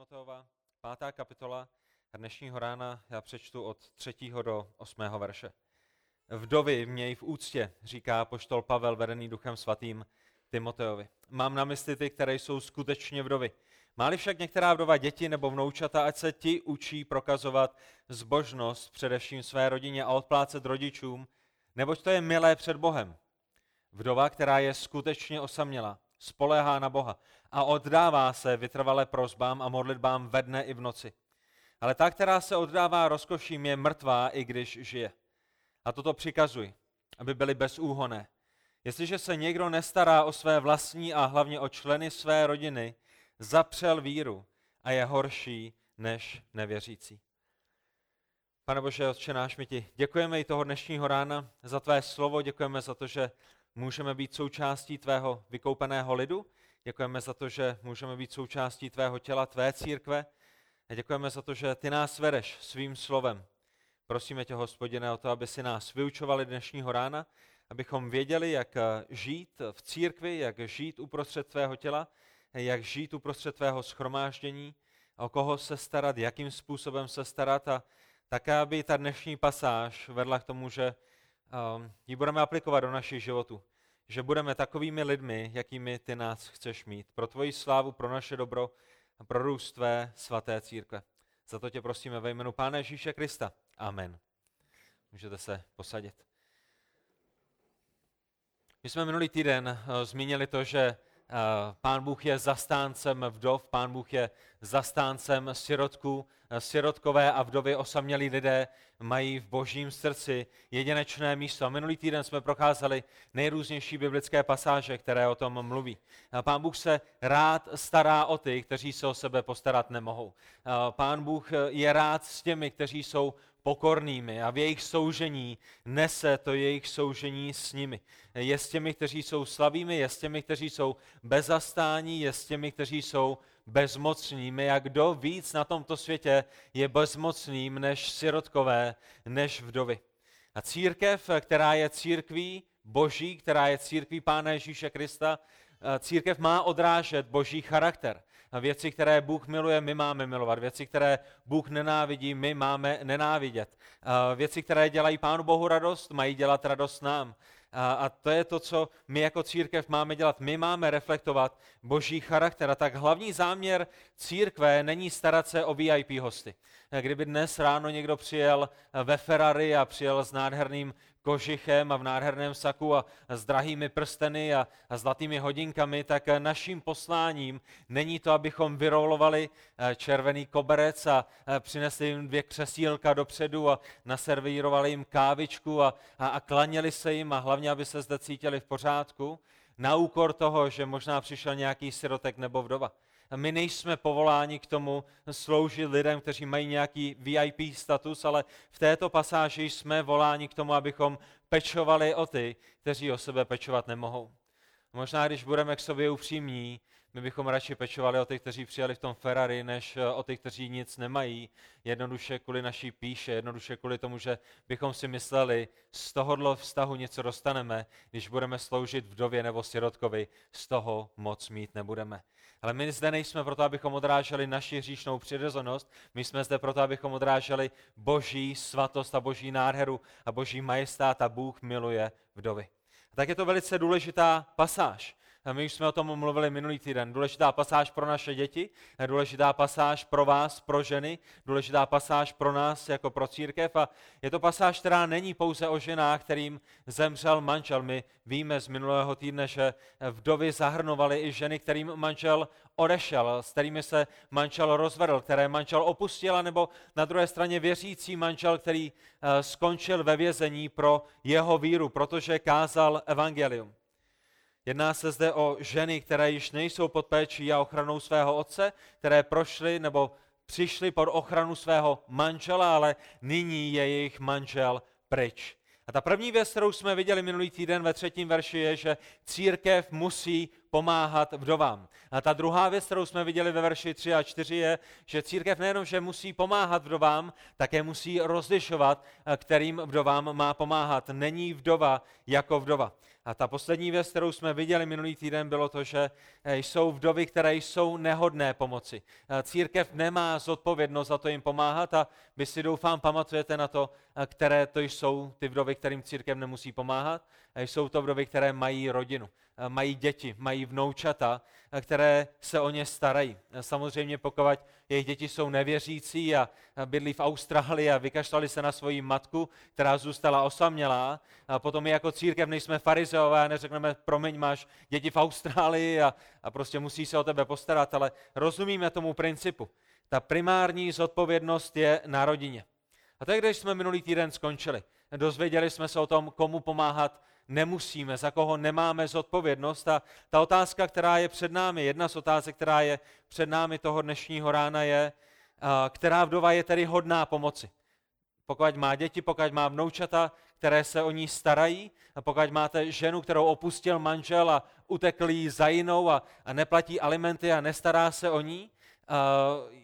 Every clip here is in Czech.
Timoteova, pátá kapitola a dnešního rána já přečtu od třetího do osmého verše. Vdovy měj v úctě, říká poštol Pavel, vedený duchem svatým Timoteovi. Mám na mysli ty, které jsou skutečně vdovy. Máli však některá vdova děti nebo vnoučata, ať se ti učí prokazovat zbožnost především své rodině a odplácet rodičům, neboť to je milé před Bohem. Vdova, která je skutečně osaměla, spoléhá na Boha a oddává se vytrvalé prozbám a modlitbám ve dne i v noci. Ale ta, která se oddává rozkoším, je mrtvá, i když žije. A toto přikazuj, aby byly bezúhoné. Jestliže se někdo nestará o své vlastní a hlavně o členy své rodiny, zapřel víru a je horší než nevěřící. Pane Bože, Otče náš, my ti děkujeme i toho dnešního rána za tvé slovo, děkujeme za to, že můžeme být součástí tvého vykoupeného lidu, děkujeme za to, že můžeme být součástí tvého těla, tvé církve a děkujeme za to, že ty nás vedeš svým slovem. Prosíme tě, hospodine, o to, aby si nás vyučovali dnešního rána, abychom věděli, jak žít v církvi, jak žít uprostřed tvého těla, jak žít uprostřed tvého schromáždění, o koho se starat, jakým způsobem se starat a také, aby ta dnešní pasáž vedla k tomu, že ji budeme aplikovat do našich životů. Že budeme takovými lidmi, jakými ty nás chceš mít. Pro tvoji slávu, pro naše dobro a pro růst tvé svaté církve. Za to tě prosíme ve jménu Pána Ježíše Krista. Amen. Můžete se posadit. My jsme minulý týden uh, zmínili to, že Eh, pán Bůh je zastáncem vdov, Pán Bůh je zastáncem sirotků. Eh, sirotkové a vdovy osamělí lidé mají v božím srdci jedinečné místo. A minulý týden jsme procházeli nejrůznější biblické pasáže, které o tom mluví. Eh, pán Bůh se rád stará o ty, kteří se o sebe postarat nemohou. Pán Bůh je rád s těmi, kteří jsou pokornými a v jejich soužení nese to jejich soužení s nimi. Je s těmi, kteří jsou slavými, je s těmi, kteří jsou bezastání, je s těmi, kteří jsou bezmocnými. A kdo víc na tomto světě je bezmocným než sirotkové, než vdovy. A církev, která je církví boží, která je církví Pána Ježíše Krista, církev má odrážet boží charakter. Věci, které Bůh miluje, my máme milovat. Věci, které Bůh nenávidí, my máme nenávidět. Věci, které dělají Pánu Bohu radost, mají dělat radost nám. A to je to, co my jako církev máme dělat. My máme reflektovat boží charakter. A tak hlavní záměr církve není starat se o VIP hosty. Kdyby dnes ráno někdo přijel ve Ferrari a přijel s nádherným kožichem a v nádherném saku a s drahými prsteny a, zlatými hodinkami, tak naším posláním není to, abychom vyrolovali eh, červený koberec a eh, přinesli jim dvě křesílka dopředu a naservírovali jim kávičku a, a, a klaněli se jim a hlavně, aby se zde cítili v pořádku, na úkor toho, že možná přišel nějaký sirotek nebo vdova. My nejsme povoláni k tomu sloužit lidem, kteří mají nějaký VIP status, ale v této pasáži jsme voláni k tomu, abychom pečovali o ty, kteří o sebe pečovat nemohou. Možná, když budeme k sobě upřímní, my bychom radši pečovali o ty, kteří přijali v tom Ferrari, než eh, o ty, kteří nic nemají. Jednoduše kvůli naší píše, jednoduše kvůli tomu, že bychom si mysleli, z tohohle vztahu něco dostaneme, když budeme sloužit vdově nebo sirotkovi, z toho moc mít nebudeme. Ale my zde nejsme proto, abychom odráželi naši hříšnou přirozenost, my jsme zde proto, abychom odráželi boží svatost a boží nádheru a boží majestát a Bůh miluje vdovy. A tak je to velice důležitá pasáž. My už jsme o tom mluvili minulý týden. Důležitá pasáž pro naše děti, důležitá pasáž pro vás, pro ženy, důležitá pasáž pro nás jako pro církev. A je to pasáž, která není pouze o ženách, kterým zemřel manžel. My víme z minulého týdne, že vdovy zahrnovaly i ženy, kterým manžel odešel, s kterými se manžel rozvedl, které manžel opustil, nebo na druhé straně věřící manžel, který eh, skončil ve vězení pro jeho víru, protože kázal evangelium. Jedná se zde o ženy, které již nejsou pod péčí a ochranou svého otce, které prošly nebo přišly pod ochranu svého manžela, ale nyní je jejich manžel pryč. A ta první věc, kterou jsme viděli minulý týden ve třetím verši, je, že církev musí pomáhat vdovám. A ta druhá věc, kterou jsme viděli ve verši 3 a 4, je, že církev nejenom, že musí pomáhat vdovám, také musí rozlišovat, kterým vdovám má pomáhat. Není vdova jako vdova. A ta poslední věc, kterou jsme viděli minulý týden, bylo to, že eh, jsou vdovy, které jsou nehodné pomoci. Eh, církev nemá zodpovědnost za to jim pomáhat a vy si doufám pamatujete na to, eh, které to jsou ty vdovy, kterým církev nemusí pomáhat. Jsou to vdovy, které mají rodinu, mají děti, mají vnoučata, které se o ně starají. Samozřejmě pokud jejich děti jsou nevěřící a bydlí v Austrálii a vykašlali se na svoji matku, která zůstala osamělá, a potom my jako církev nejsme farizeové a neřekneme, promiň, máš děti v Austrálii a, a prostě musí se o tebe postarat, ale rozumíme tomu principu. Ta primární zodpovědnost je na rodině. A je, když jsme minulý týden skončili. Dozvěděli jsme se o tom, komu pomáhat nemusíme, za koho nemáme zodpovědnost. A ta otázka, která je před námi, jedna z otázek, která je před námi toho dnešního rána je, která vdova je tedy hodná pomoci. Pokud má děti, pokud má vnoučata, které se o ní starají, a pokud máte ženu, kterou opustil manžel a utekl jí za jinou a, a neplatí alimenty a nestará se o ní,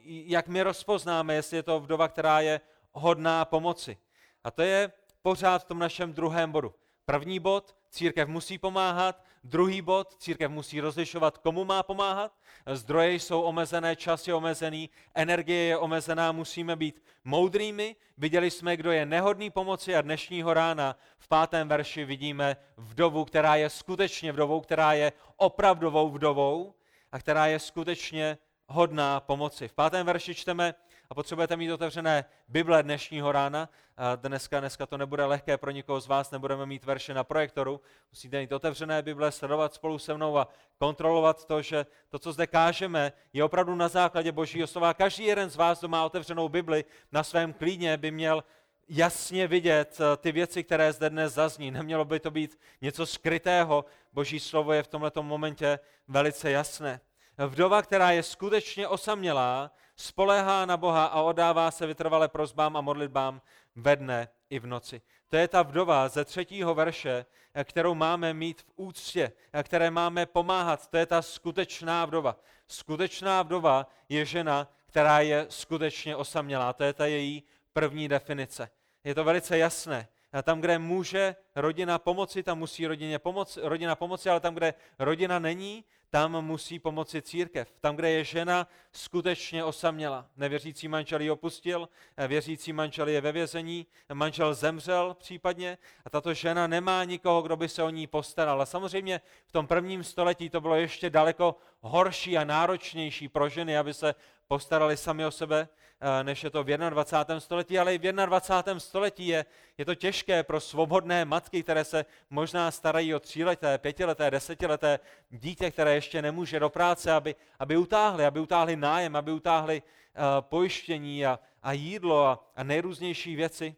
jak my rozpoznáme, jestli je to vdova, která je hodná pomoci. A to je pořád v tom našem druhém bodu. První bod, církev musí pomáhat. Druhý bod, církev musí rozlišovat, komu má pomáhat. Zdroje jsou omezené, čas je omezený, energie je omezená, musíme být moudrými. Viděli jsme, kdo je nehodný pomoci a dnešního rána v pátém verši vidíme vdovu, která je skutečně vdovou, která je opravdovou vdovou a která je skutečně hodná pomoci. V pátém verši čteme, a potřebujete mít otevřené Bible dnešního rána. A dneska, dneska to nebude lehké pro nikoho z vás, nebudeme mít verše na projektoru. Musíte mít otevřené Bible, sledovat spolu se mnou a kontrolovat to, že to, co zde kážeme, je opravdu na základě Božího slova. Každý jeden z vás, kdo má otevřenou Bibli na svém klíně, by měl jasně vidět eh, ty věci, které zde dnes zazní. Nemělo by to být něco skrytého. Boží slovo je v tomto momentě velice jasné. Vdova, která je skutečně osamělá, spolehá na Boha a odává se vytrvale prozbám a modlitbám ve dne i v noci. To je ta vdova ze třetího verše, kterou máme mít v úctě, které máme pomáhat. To je ta skutečná vdova. Skutečná vdova je žena, která je skutečně osamělá. To je ta její první definice. Je to velice jasné. A tam, kde může rodina pomoci, tam musí rodině pomoci, rodina pomoci, ale tam, kde rodina není, tam musí pomoci církev. Tam, kde je žena skutečně osaměla. Nevěřící manžel ji opustil, věřící manžel je ve vězení, manžel zemřel případně a tato žena nemá nikoho, kdo by se o ní postaral. A samozřejmě v tom prvním století to bylo ještě daleko horší a náročnější pro ženy, aby se postarali sami o sebe, eh, než je to v 21. století, ale i v 21. století je, je to těžké pro svobodné matky, které se možná starají o tříleté, pětileté, desetileté dítě, které ještě nemůže do práce, aby, aby utáhli, aby utáhli nájem, aby utáhli uh, pojištění a, a jídlo a, a nejrůznější věci.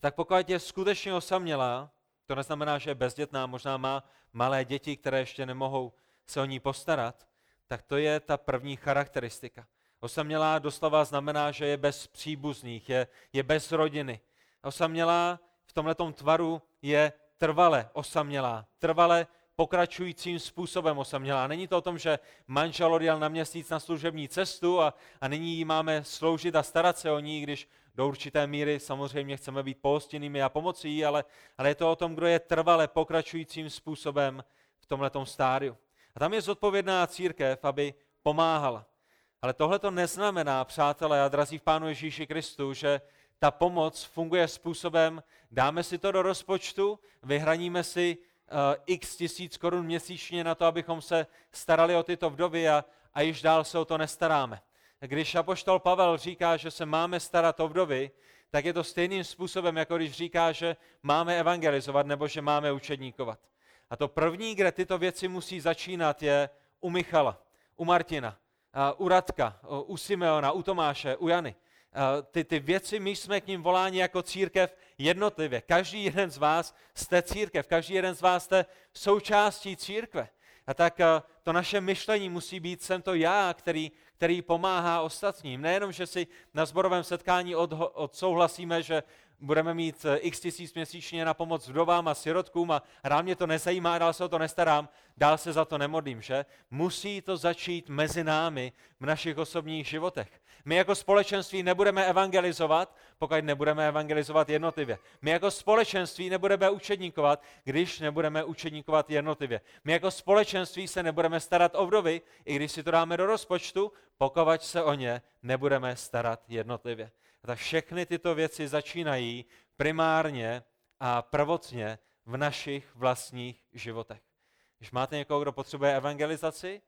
Tak pokud je skutečně osamělá, to neznamená, že je bezdětná, možná má malé děti, které ještě nemohou se o ní postarat, tak to je ta první charakteristika. Osamělá doslova znamená, že je bez příbuzných, je, je bez rodiny. Osamělá v tomto tvaru je trvale osamělá, trvale pokračujícím způsobem osamělá. Není to o tom, že manžel odjel na měsíc na služební cestu a, a nyní jí máme sloužit a starat se o ní, když do určité míry samozřejmě chceme být pohostěnými a pomoci jí, ale, ale je to o tom, kdo je trvale pokračujícím způsobem v tomto stádiu. A tam je zodpovědná církev, aby pomáhala. Ale tohle to neznamená, přátelé a drazí v Pánu Ježíši Kristu, že ta pomoc funguje způsobem, dáme si to do rozpočtu, vyhraníme si uh, x tisíc korun měsíčně na to, abychom se starali o tyto vdovy a, a již dál se o to nestaráme. Když apoštol Pavel říká, že se máme starat o vdovy, tak je to stejným způsobem, jako když říká, že máme evangelizovat nebo že máme učedníkovat. A to první, kde tyto věci musí začínat, je u Michala, u Martina, u Radka, u Simeona, u Tomáše, u Jany. Ty, ty věci, my jsme k ním voláni jako církev jednotlivě. Každý jeden z vás jste církev, každý jeden z vás jste součástí církve. A tak to naše myšlení musí být, jsem to já, který, který pomáhá ostatním. Nejenom, že si na zborovém setkání od, odsouhlasíme, že budeme mít eh, x tisíc měsíčně na pomoc vdovám a sirotkům a rád mě to nezajímá, dál se o to nestarám, dál se za to nemodlím, že? Musí to začít mezi námi v našich osobních životech. My jako společenství nebudeme evangelizovat, pokud nebudeme evangelizovat jednotlivě. My jako společenství nebudeme učedníkovat, když nebudeme učedníkovat jednotlivě. My jako společenství se nebudeme starat o vdovy, i když si to dáme do rozpočtu, pokud se o ně nebudeme starat jednotlivě. Tak všechny tyto věci začínají primárně a prvotně v našich vlastních životech. Když máte někoho, kdo potřebuje evangelizaci,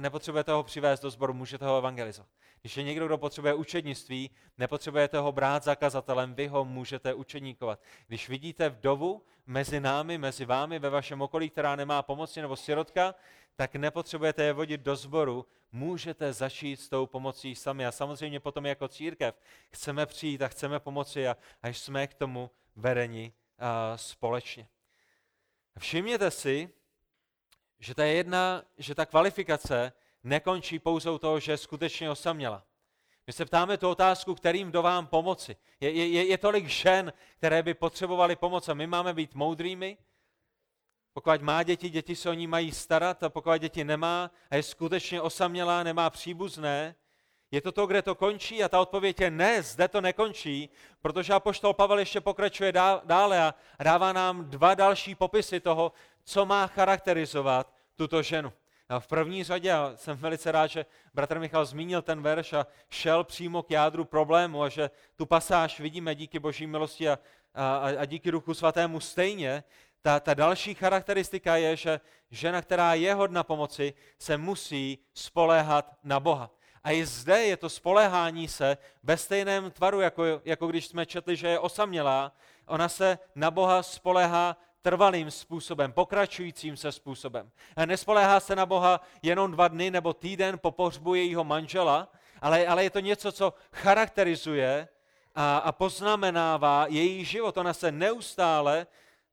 nepotřebujete ho přivést do sboru, můžete ho evangelizovat. Když je někdo, kdo potřebuje učednictví, nepotřebujete ho brát zakazatelem, vy ho můžete učedníkovat. Když vidíte vdovu mezi námi, mezi vámi, ve vašem okolí, která nemá pomoci nebo sirotka, tak nepotřebujete je vodit do sboru, můžete začít s tou pomocí sami. A samozřejmě potom jako církev chceme přijít a chceme pomoci a, a jsme k tomu vedeni společně. Všimněte si, že ta jedna, že ta kvalifikace nekončí pouze u toho, že skutečně osaměla. My se ptáme tu otázku, kterým do vám pomoci. Je, je, je tolik žen, které by potřebovaly pomoc a my máme být moudrými. Pokud má děti, děti se o ní mají starat a pokud děti nemá a je skutečně osamělá, nemá příbuzné, je to to, kde to končí? A ta odpověď je ne, zde to nekončí, protože apoštol Pavel ještě pokračuje dále a dává nám dva další popisy toho, co má charakterizovat tuto ženu. A v první řadě, a jsem velice rád, že bratr Michal zmínil ten verš a šel přímo k jádru problému a že tu pasáž vidíme díky boží milosti a, a, a díky duchu svatému stejně, ta, ta další charakteristika je, že žena, která je hodna pomoci, se musí spoléhat na Boha. A i zde je to spoléhání se ve stejném tvaru, jako, jako když jsme četli, že je osamělá. Ona se na Boha spoléhá trvalým způsobem, pokračujícím se způsobem. Nespoléhá se na Boha jenom dva dny nebo týden po pohřbu jejího manžela, ale, ale je to něco, co charakterizuje a, a poznamenává její život. Ona se neustále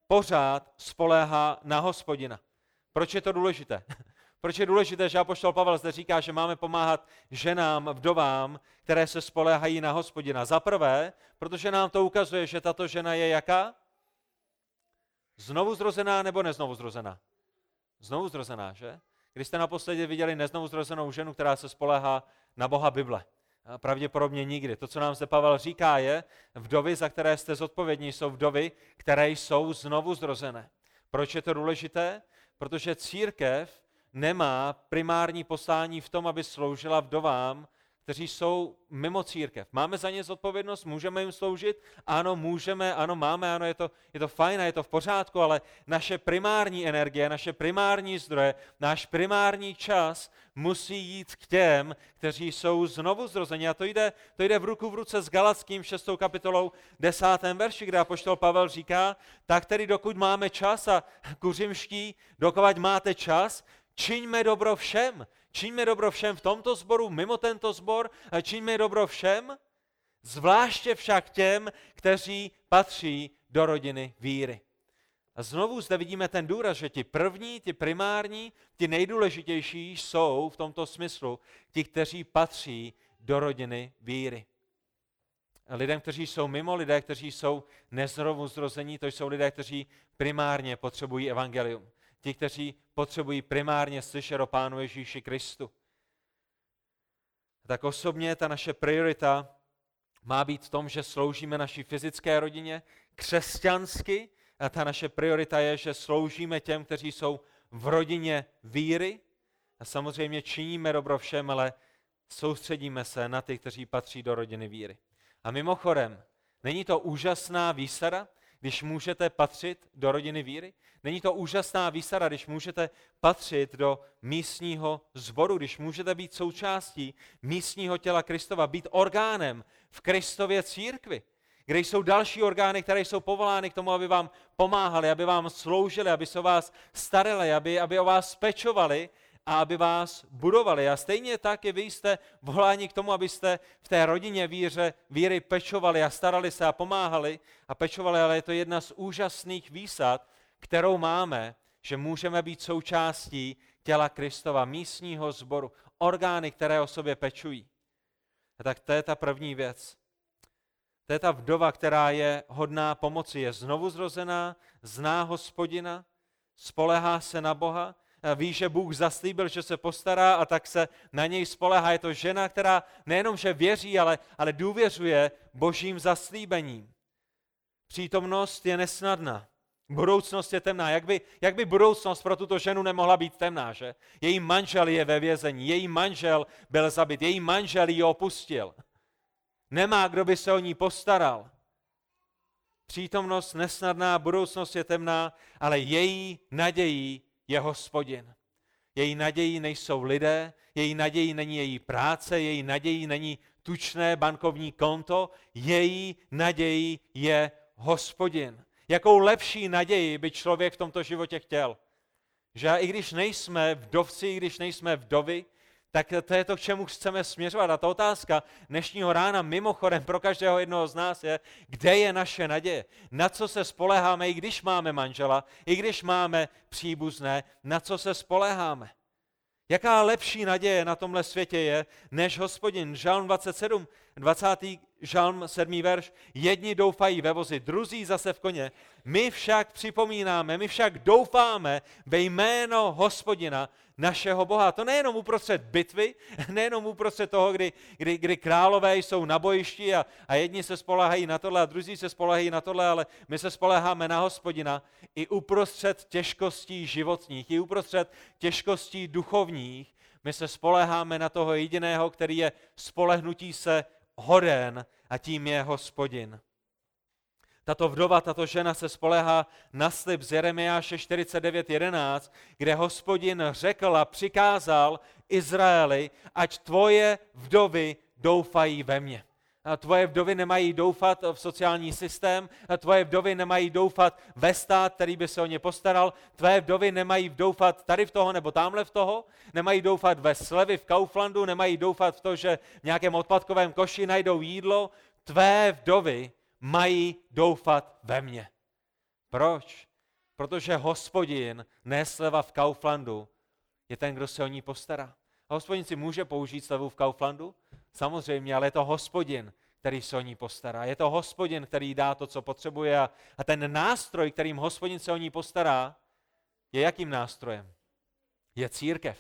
pořád spoléhá na hospodina. Proč je to důležité? Proč je důležité, že Apoštol Pavel zde říká, že máme pomáhat ženám, vdovám, které se spoléhají na hospodina? Za prvé, protože nám to ukazuje, že tato žena je jaká? Znovu zrozená nebo neznovu zrozená? Znovu zrozená, že? Když jste naposledy viděli neznovu zrozenou ženu, která se spolehá na Boha Bible? Pravděpodobně nikdy. To, co nám se Pavel říká, je, vdovy, za které jste zodpovědní, jsou vdovy, které jsou znovu zrozené. Proč je to důležité? Protože církev nemá primární poslání v tom, aby sloužila vdovám, kteří jsou mimo církev. Máme za ně zodpovědnost, můžeme jim sloužit? Ano, můžeme, ano, máme, ano, je to, je to fajn a je to v pořádku, ale naše primární energie, naše primární zdroje, náš primární čas musí jít k těm, kteří jsou znovu zrozeni. A to jde, to jde v ruku v ruce s Galackým 6. kapitolou 10. verši, kde apoštol Pavel říká, tak tedy dokud máme čas a kuřimští, dokud máte čas, čiňme dobro všem, Čiňme dobro všem v tomto sboru, mimo tento sbor, čiňme dobro všem, zvláště však těm, kteří patří do rodiny víry. A znovu zde vidíme ten důraz, že ti první, ti primární, ti nejdůležitější jsou v tomto smyslu ti, kteří patří do rodiny víry. Lidem, kteří jsou mimo, lidé, kteří jsou neznovu zrození, to jsou lidé, kteří primárně potřebují evangelium ti, kteří potřebují primárně slyšet o Pánu Ježíši Kristu. Tak osobně ta naše priorita má být v tom, že sloužíme naší fyzické rodině křesťansky a ta naše priorita je, že sloužíme těm, kteří jsou v rodině víry a samozřejmě činíme dobro všem, ale soustředíme se na ty, kteří patří do rodiny víry. A mimochodem, není to úžasná výsada, když můžete patřit do rodiny víry? Není to úžasná výsada, když můžete patřit do místního zboru, když můžete být součástí místního těla Kristova, být orgánem v Kristově církvi, kde jsou další orgány, které jsou povolány k tomu, aby vám pomáhali, aby vám sloužili, aby se o vás starali, aby, aby o vás pečovali a aby vás budovali. A stejně tak i vy jste voláni k tomu, abyste v té rodině víře, víry pečovali a starali se a pomáhali a pečovali, ale je to jedna z úžasných výsad, kterou máme, že můžeme být součástí těla Kristova, místního sboru, orgány, které o sobě pečují. A tak to je ta první věc. To je ta vdova, která je hodná pomoci, je znovu zrozená, zná hospodina, spolehá se na Boha, ví, že Bůh zaslíbil, že se postará a tak se na něj spolehá. Je to žena, která nejenom, že věří, ale, ale důvěřuje božím zaslíbením. Přítomnost je nesnadná. Budoucnost je temná. Jak by, jak by budoucnost pro tuto ženu nemohla být temná, že? Její manžel je ve vězení, její manžel byl zabit, její manžel ji opustil. Nemá, kdo by se o ní postaral. Přítomnost nesnadná, budoucnost je temná, ale její nadějí je hospodin. Její nadějí nejsou lidé, její nadějí není její práce, její nadějí není tučné bankovní konto, její nadějí je hospodin. Jakou lepší naději by člověk v tomto životě chtěl? Že i když nejsme vdovci, i když nejsme vdovy, tak to je to, k čemu chceme směřovat. A ta otázka dnešního rána mimochodem pro každého jednoho z nás je, kde je naše naděje, na co se spoleháme, i když máme manžela, i když máme příbuzné, na co se spoleháme. Jaká lepší naděje na tomhle světě je, než hospodin. Žalm 27, 20. žalm 7. verš. Jedni doufají ve vozy, druzí zase v koně. My však připomínáme, my však doufáme ve jméno hospodina, našeho Boha. To nejenom uprostřed bitvy, nejenom uprostřed toho, kdy, kdy, kdy králové jsou na bojišti a, a jedni se spolehají na tohle a druzí se spolehají na tohle, ale my se spoleháme na hospodina i uprostřed těžkostí životních, i uprostřed těžkostí duchovních, my se spoleháme na toho jediného, který je spolehnutí se hoden a tím je hospodin. Tato vdova, tato žena se spolehá na slib z Jeremiáše 49.11, kde hospodin řekl a přikázal Izraeli, ať tvoje vdovy doufají ve mně. Tvoje vdovy nemají doufat v sociální systém, tvoje vdovy nemají doufat ve stát, který by se o ně postaral, tvoje vdovy nemají doufat tady v toho nebo tamhle v toho, nemají doufat ve slevy v Kauflandu, nemají doufat v to, že v nějakém odpadkovém koši najdou jídlo. Tvé vdovy mají doufat ve mně. Proč? Protože hospodin, ne sleva v Kauflandu, je ten, kdo se o ní postará. A hospodin si může použít slevu v Kauflandu? Samozřejmě, ale je to hospodin, který se o ní postará. Je to hospodin, který dá to, co potřebuje. A, ten nástroj, kterým hospodin se o ní postará, je jakým nástrojem? Je církev.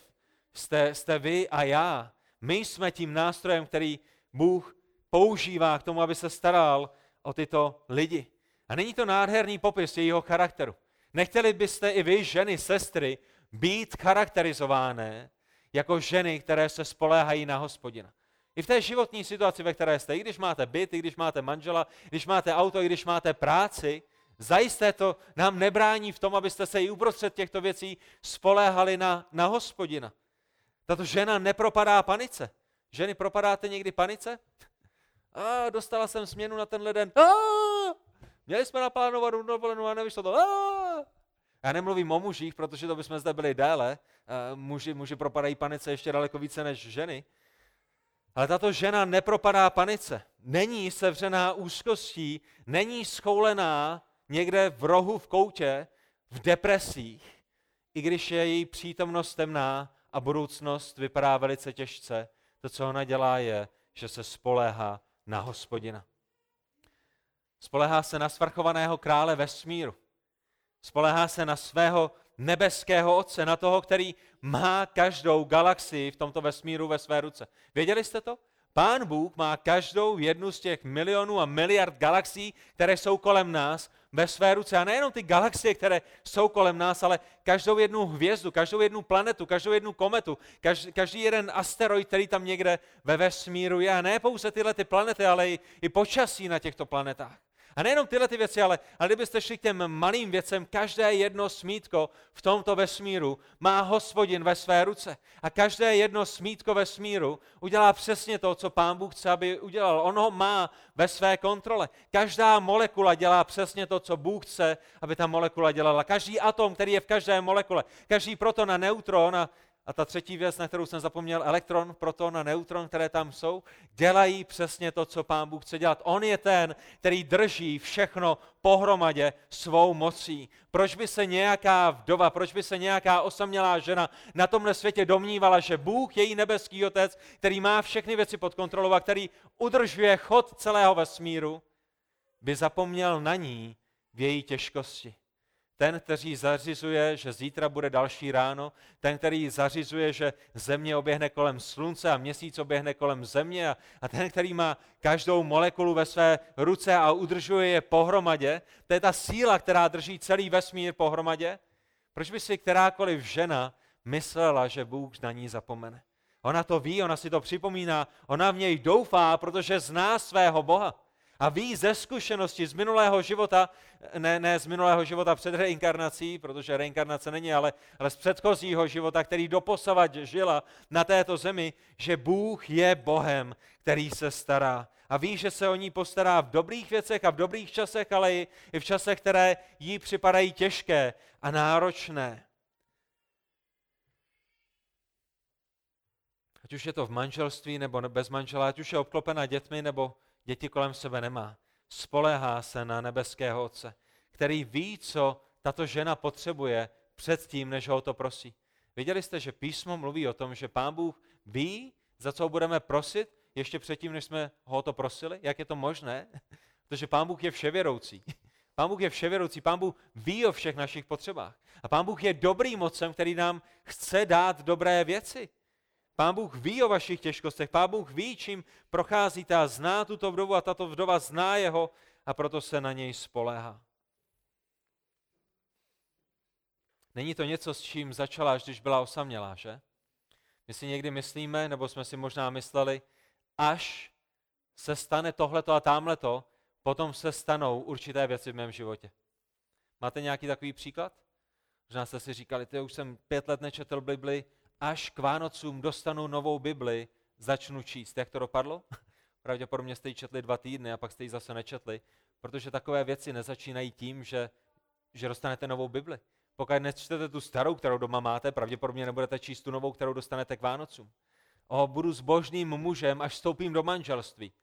Jste, jste vy a já. My jsme tím nástrojem, který Bůh používá k tomu, aby se staral o tyto lidi. A není to nádherný popis jejího charakteru. Nechtěli byste i vy, ženy, sestry, být charakterizované jako ženy, které se spoléhají na hospodina. I v té životní situaci, ve které jste, i když máte byt, i když máte manžela, když máte auto, i když máte práci, zajisté to nám nebrání v tom, abyste se i uprostřed těchto věcí spoléhali na, na hospodina. Tato žena nepropadá panice. Ženy, propadáte někdy panice? A dostala jsem směnu na tenhle den. A, měli jsme naplánovat dovolenou a nevyšlo to. A, já nemluvím o mužích, protože to bychom zde byli déle. Muži, muži propadají panice ještě daleko více než ženy. Ale tato žena nepropadá panice. Není sevřená úzkostí, není schoulená někde v rohu v koutě, v depresích, i když je její přítomnost temná a budoucnost vypadá velice těžce. To, co ona dělá, je, že se spoléhá na hospodina. Spolehá se na svrchovaného krále vesmíru. Spolehá se na svého nebeského otce, na toho, který má každou galaxii v tomto vesmíru ve své ruce. Věděli jste to? Pán Bůh má každou jednu z těch milionů a miliard galaxií, které jsou kolem nás, ve své ruce. A nejenom ty galaxie, které jsou kolem nás, ale každou jednu hvězdu, každou jednu planetu, každou jednu kometu, každý, jeden asteroid, který tam někde ve vesmíru je. A ne pouze tyhle ty planety, ale i, i počasí na těchto planetách. A nejenom tyhle ty věci, ale, ale kdybyste šli k těm malým věcem, každé jedno smítko v tomto vesmíru má hospodin ve své ruce. A každé jedno smítko vesmíru udělá přesně to, co pán Bůh chce, aby udělal. On ho má ve své kontrole. Každá molekula dělá přesně to, co Bůh chce, aby ta molekula dělala. Každý atom, který je v každé molekule, každý proton a neutron a a ta třetí věc, na kterou jsem zapomněl, elektron, proton a neutron, které tam jsou, dělají přesně to, co Pán Bůh chce dělat. On je ten, který drží všechno pohromadě svou mocí. Proč by se nějaká vdova, proč by se nějaká osamělá žena na tomhle světě domnívala, že Bůh, její nebeský otec, který má všechny věci pod kontrolou a který udržuje chod celého vesmíru, by zapomněl na ní v její těžkosti. Ten, který zařizuje, že zítra bude další ráno, ten, který zařizuje, že země oběhne kolem slunce a měsíc oběhne kolem země a, a ten, který má každou molekulu ve své ruce a udržuje je pohromadě, to je ta síla, která drží celý vesmír pohromadě. Proč by si kterákoliv žena myslela, že Bůh na ní zapomene? Ona to ví, ona si to připomíná, ona v něj doufá, protože zná svého Boha. A ví ze zkušenosti z minulého života, ne, ne z minulého života před reinkarnací, protože reinkarnace není, ale, ale z předchozího života, který doposavat žila na této zemi, že Bůh je Bohem, který se stará. A ví, že se o ní postará v dobrých věcech a v dobrých časech, ale i, i v časech, které jí připadají těžké a náročné. Ať už je to v manželství nebo bez manžela, ať už je obklopena dětmi nebo děti kolem sebe nemá. Spolehá se na nebeského Otce, který ví, co tato žena potřebuje předtím, než ho to prosí. Viděli jste, že písmo mluví o tom, že Pán Bůh ví, za co budeme prosit, ještě předtím, než jsme ho to prosili? Jak je to možné? Protože Pán Bůh je vševěroucí. Pán Bůh je vševěroucí, Pán Bůh ví o všech našich potřebách. A Pán Bůh je dobrým mocem, který nám chce dát dobré věci. Pán Bůh ví o vašich těžkostech, Pán Bůh ví, čím procházíte a zná tuto vdovu a tato vdova zná jeho a proto se na něj spoléhá. Není to něco, s čím začala, až když byla osamělá, že? My si někdy myslíme, nebo jsme si možná mysleli, až se stane tohleto a tamhleto, potom se stanou určité věci v mém životě. Máte nějaký takový příklad? Možná jste si říkali, ty už jsem pět let nečetl Bibli, až k Vánocům dostanu novou Bibli, začnu číst. Jak to dopadlo? Pravděpodobně jste ji četli dva týdny a pak jste ji zase nečetli, protože takové věci nezačínají tím, že, že dostanete novou Bibli. Pokud nečtete tu starou, kterou doma máte, pravděpodobně nebudete číst tu novou, kterou dostanete k Vánocům. O, budu božným mužem, až vstoupím do manželství.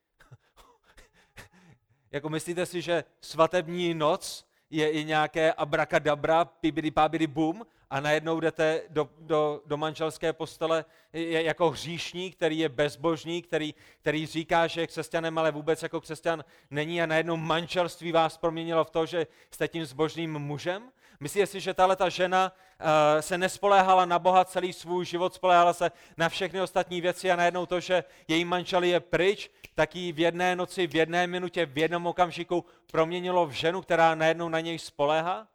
jako myslíte si, že svatební noc je i nějaké abrakadabra, pibidi pabidi bum a najednou jdete do, do, do manželské postele jako hříšník, který je bezbožný, který, který říká, že je křesťanem, ale vůbec jako křesťan není a najednou manželství vás proměnilo v to, že jste tím zbožným mužem? Myslíte si, že tahle ta žena uh, se nespoléhala na Boha celý svůj život, spoléhala se na všechny ostatní věci a najednou to, že její manžel je pryč, tak ji v jedné noci, v jedné minutě, v jednom okamžiku proměnilo v ženu, která najednou na něj spoléhá?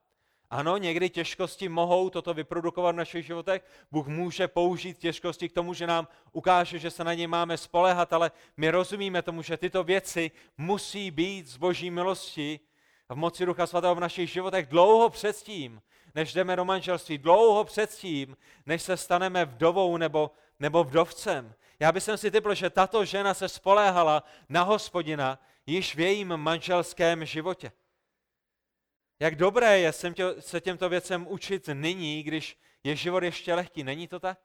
Ano, někdy těžkosti mohou toto vyprodukovat v našich životech. Bůh může použít těžkosti k tomu, že nám ukáže, že se na něj máme spolehat, ale my rozumíme tomu, že tyto věci musí být z boží milosti a v moci Ducha Svatého v našich životech dlouho předtím, než jdeme do manželství, dlouho předtím, než se staneme vdovou nebo, nebo vdovcem. Já bych si typl, že tato žena se spoléhala na hospodina již v jejím manželském životě. Jak dobré je se těmto věcem učit nyní, když je život ještě lehký. Není to tak?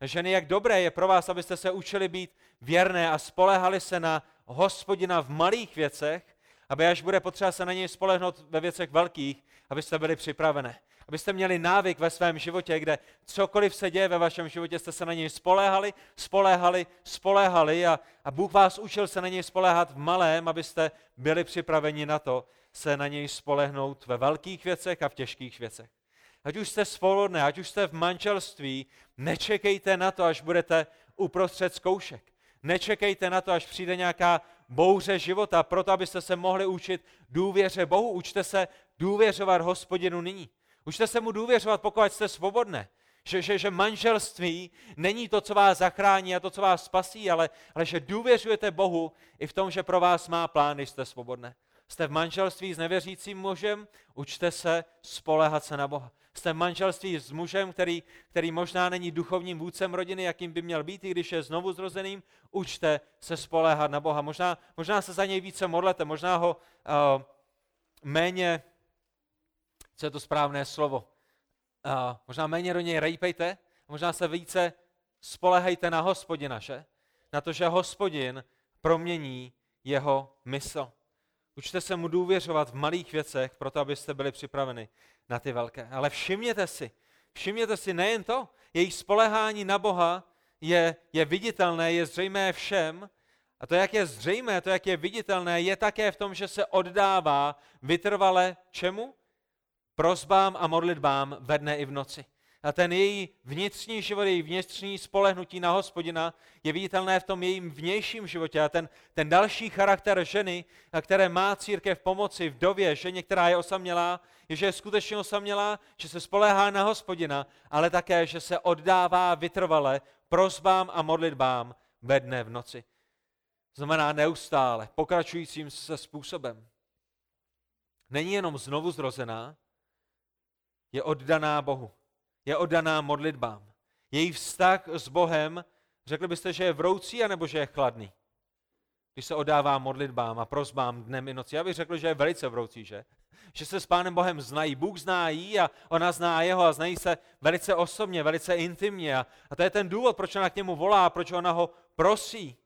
Ženy, jak dobré je pro vás, abyste se učili být věrné a spolehali se na hospodina v malých věcech, aby až bude potřeba se na něj spolehnout ve věcech velkých, abyste byli připravené. Abyste měli návyk ve svém životě, kde cokoliv se děje ve vašem životě, jste se na něj spoléhali, spoléhali, spoléhali a, a Bůh vás učil se na něj spoléhat v malém, abyste byli připraveni na to, se na něj spolehnout ve velkých věcech a v těžkých věcech. Ať už jste svobodné, ať už jste v manželství, nečekejte na to, až budete uprostřed zkoušek. Nečekejte na to, až přijde nějaká bouře života, proto abyste se mohli učit důvěře Bohu. Učte se důvěřovat hospodinu nyní. Učte se mu důvěřovat, pokud jste svobodné. Že, že, že manželství není to, co vás zachrání a to, co vás spasí, ale, ale že důvěřujete Bohu i v tom, že pro vás má plán, když jste svobodné. Jste v manželství s nevěřícím mužem, učte se spolehat se na Boha. Jste v manželství s mužem, který, který možná není duchovním vůdcem rodiny, jakým by měl být, i když je znovu zrozeným, učte se spoléhat na Boha. Možná, možná se za něj více modlete, možná ho uh, méně, co je to správné slovo, uh, možná méně do něj rejpejte, možná se více spolehejte na hospodina, že? Na to, že hospodin promění jeho mysl. Učte se mu důvěřovat v malých věcech, proto abyste byli připraveni na ty velké. Ale všimněte si, všimněte si nejen to, jejich spolehání na Boha je, je viditelné, je zřejmé všem, a to, jak je zřejmé, to, jak je viditelné, je také v tom, že se oddává vytrvale čemu? Prozbám a modlitbám ve dne i v noci. A ten její vnitřní život, její vnitřní spolehnutí na hospodina je viditelné v tom jejím vnějším životě. A ten, ten další charakter ženy, které má církev pomoci vdově, ženě, která je osamělá, je, že je skutečně osamělá, že se spoléhá na hospodina, ale také, že se oddává vytrvale prozbám a modlitbám ve dne v noci. Znamená neustále, pokračujícím se způsobem. Není jenom znovu zrozená, je oddaná Bohu je oddaná modlitbám. Její vztah s Bohem, řekli byste, že je vroucí, anebo že je chladný? Když se oddává modlitbám a prozbám dnem i noci. Já bych řekl, že je velice vroucí, že? Že se s Pánem Bohem znají. Bůh zná jí a ona zná jeho a znají se velice osobně, velice intimně. A, a to je ten důvod, proč ona k němu volá, proč ona ho prosí.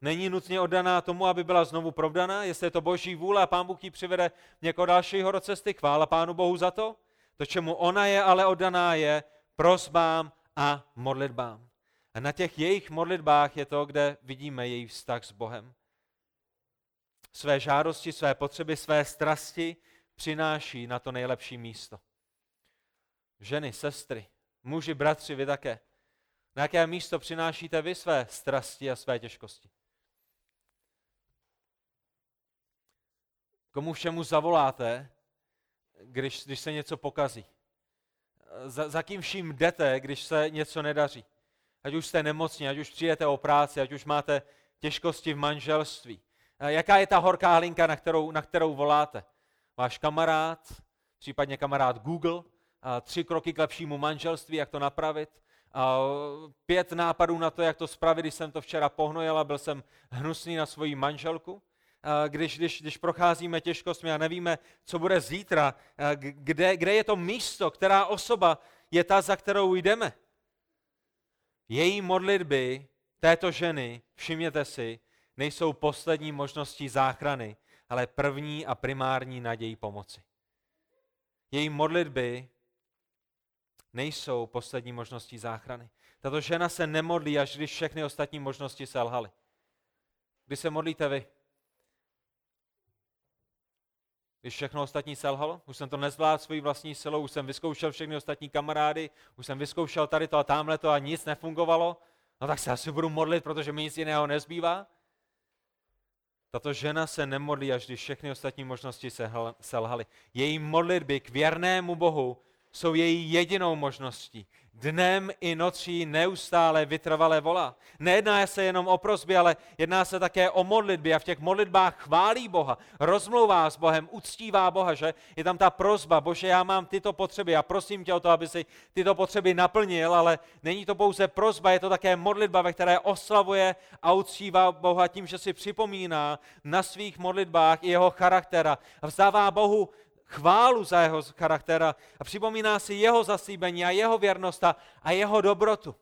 Není nutně oddaná tomu, aby byla znovu provdaná, jestli je to boží vůle a pán Bůh ji přivede někoho dalšího do cesty. Chvála pánu Bohu za to. To, čemu ona je ale oddaná, je prosbám a modlitbám. A na těch jejich modlitbách je to, kde vidíme její vztah s Bohem. Své žádosti, své potřeby, své strasti přináší na to nejlepší místo. Ženy, sestry, muži, bratři, vy také. Na jaké místo přinášíte vy své strasti a své těžkosti? Komu všemu zavoláte, když, když se něco pokazí. Za, za kým vším jdete, když se něco nedaří. Ať už jste nemocní, ať už přijete o práci, ať už máte těžkosti v manželství. Jaká je ta horká hlinka, na kterou, na kterou voláte? Váš kamarád, případně kamarád Google, tři kroky k lepšímu manželství, jak to napravit, pět nápadů na to, jak to spravit, když jsem to včera pohnojil a byl jsem hnusný na svoji manželku když, když, když procházíme těžkostmi a nevíme, co bude zítra, kde, kde je to místo, která osoba je ta, za kterou jdeme. Její modlitby této ženy, všimněte si, nejsou poslední možností záchrany, ale první a primární nadějí pomoci. Její modlitby nejsou poslední možností záchrany. Tato žena se nemodlí, až když všechny ostatní možnosti selhaly. Kdy se modlíte vy? Když všechno ostatní selhalo, už jsem to nezvládl svojí vlastní silou, už jsem vyzkoušel všechny ostatní kamarády, už jsem vyzkoušel tady to a tamhle to a nic nefungovalo, no tak se asi budu modlit, protože mi nic jiného nezbývá. Tato žena se nemodlí, až když všechny ostatní možnosti selhaly. Její modlitby k věrnému Bohu jsou její jedinou možností. Dnem i nocí neustále vytrvale volá. Nejedná se jenom o prosby, ale jedná se také o modlitby a v těch modlitbách chválí Boha, rozmlouvá s Bohem, uctívá Boha, že je tam ta prozba, Bože, já mám tyto potřeby a prosím tě o to, aby si tyto potřeby naplnil, ale není to pouze prozba, je to také modlitba, ve které oslavuje a uctívá Boha tím, že si připomíná na svých modlitbách jeho charaktera a vzdává Bohu chválu za jeho charaktera a připomíná si jeho zaslíbení a jeho věrnost a jeho dobrotu.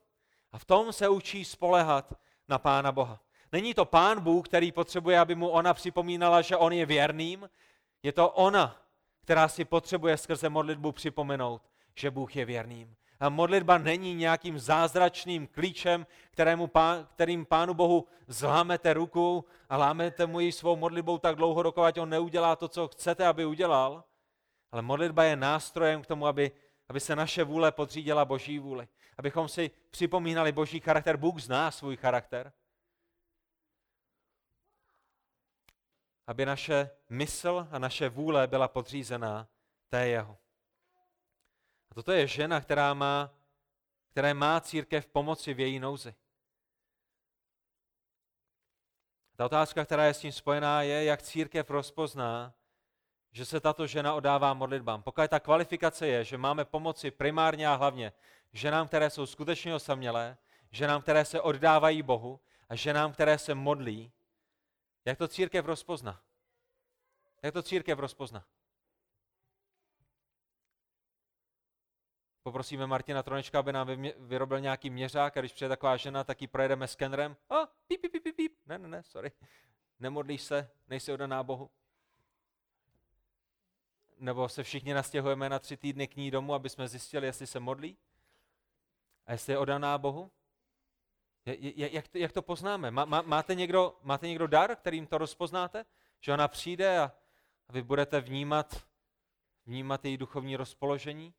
A v tom se učí spolehat na Pána Boha. Není to Pán Bůh, který potřebuje, aby mu ona připomínala, že on je věrným. Je to ona, která si potřebuje skrze modlitbu připomenout, že Bůh je věrným. A modlitba není nějakým zázračným klíčem, kterému pán, kterým Pánu Bohu zlámete ruku a lámete mu ji svou modlitbou tak dlouho, dokud on neudělá to, co chcete, aby udělal. Ale modlitba je nástrojem k tomu, aby, aby se naše vůle podřídila Boží vůli. Abychom si připomínali Boží charakter. Bůh zná svůj charakter. Aby naše mysl a naše vůle byla podřízená té jeho. A toto je žena, která má, která má církev pomoci v její nouzi. Ta otázka, která je s tím spojená, je, jak církev rozpozná, že se tato žena odává modlitbám. Pokud ta kvalifikace je, že máme pomoci primárně a hlavně ženám, které jsou skutečně osamělé, ženám, které se oddávají Bohu a ženám, které se modlí, jak to církev rozpozná? Jak to církev rozpozná? Poprosíme Martina Tronečka, aby nám vyrobil nějaký měřák a když přijde taková žena, tak ji projedeme skenerem. A, píp, píp, píp, píp. Ne, ne, ne, sorry. Nemodlíš se, nejsi oddaná Bohu nebo se všichni nastěhujeme na tři týdny k ní domů, aby jsme zjistili, jestli se modlí a jestli je odaná Bohu? Jak to, jak to poznáme? Má, má, máte, někdo, máte někdo dar, kterým to rozpoznáte? Že ona přijde a, a vy budete vnímat, vnímat její duchovní rozpoložení?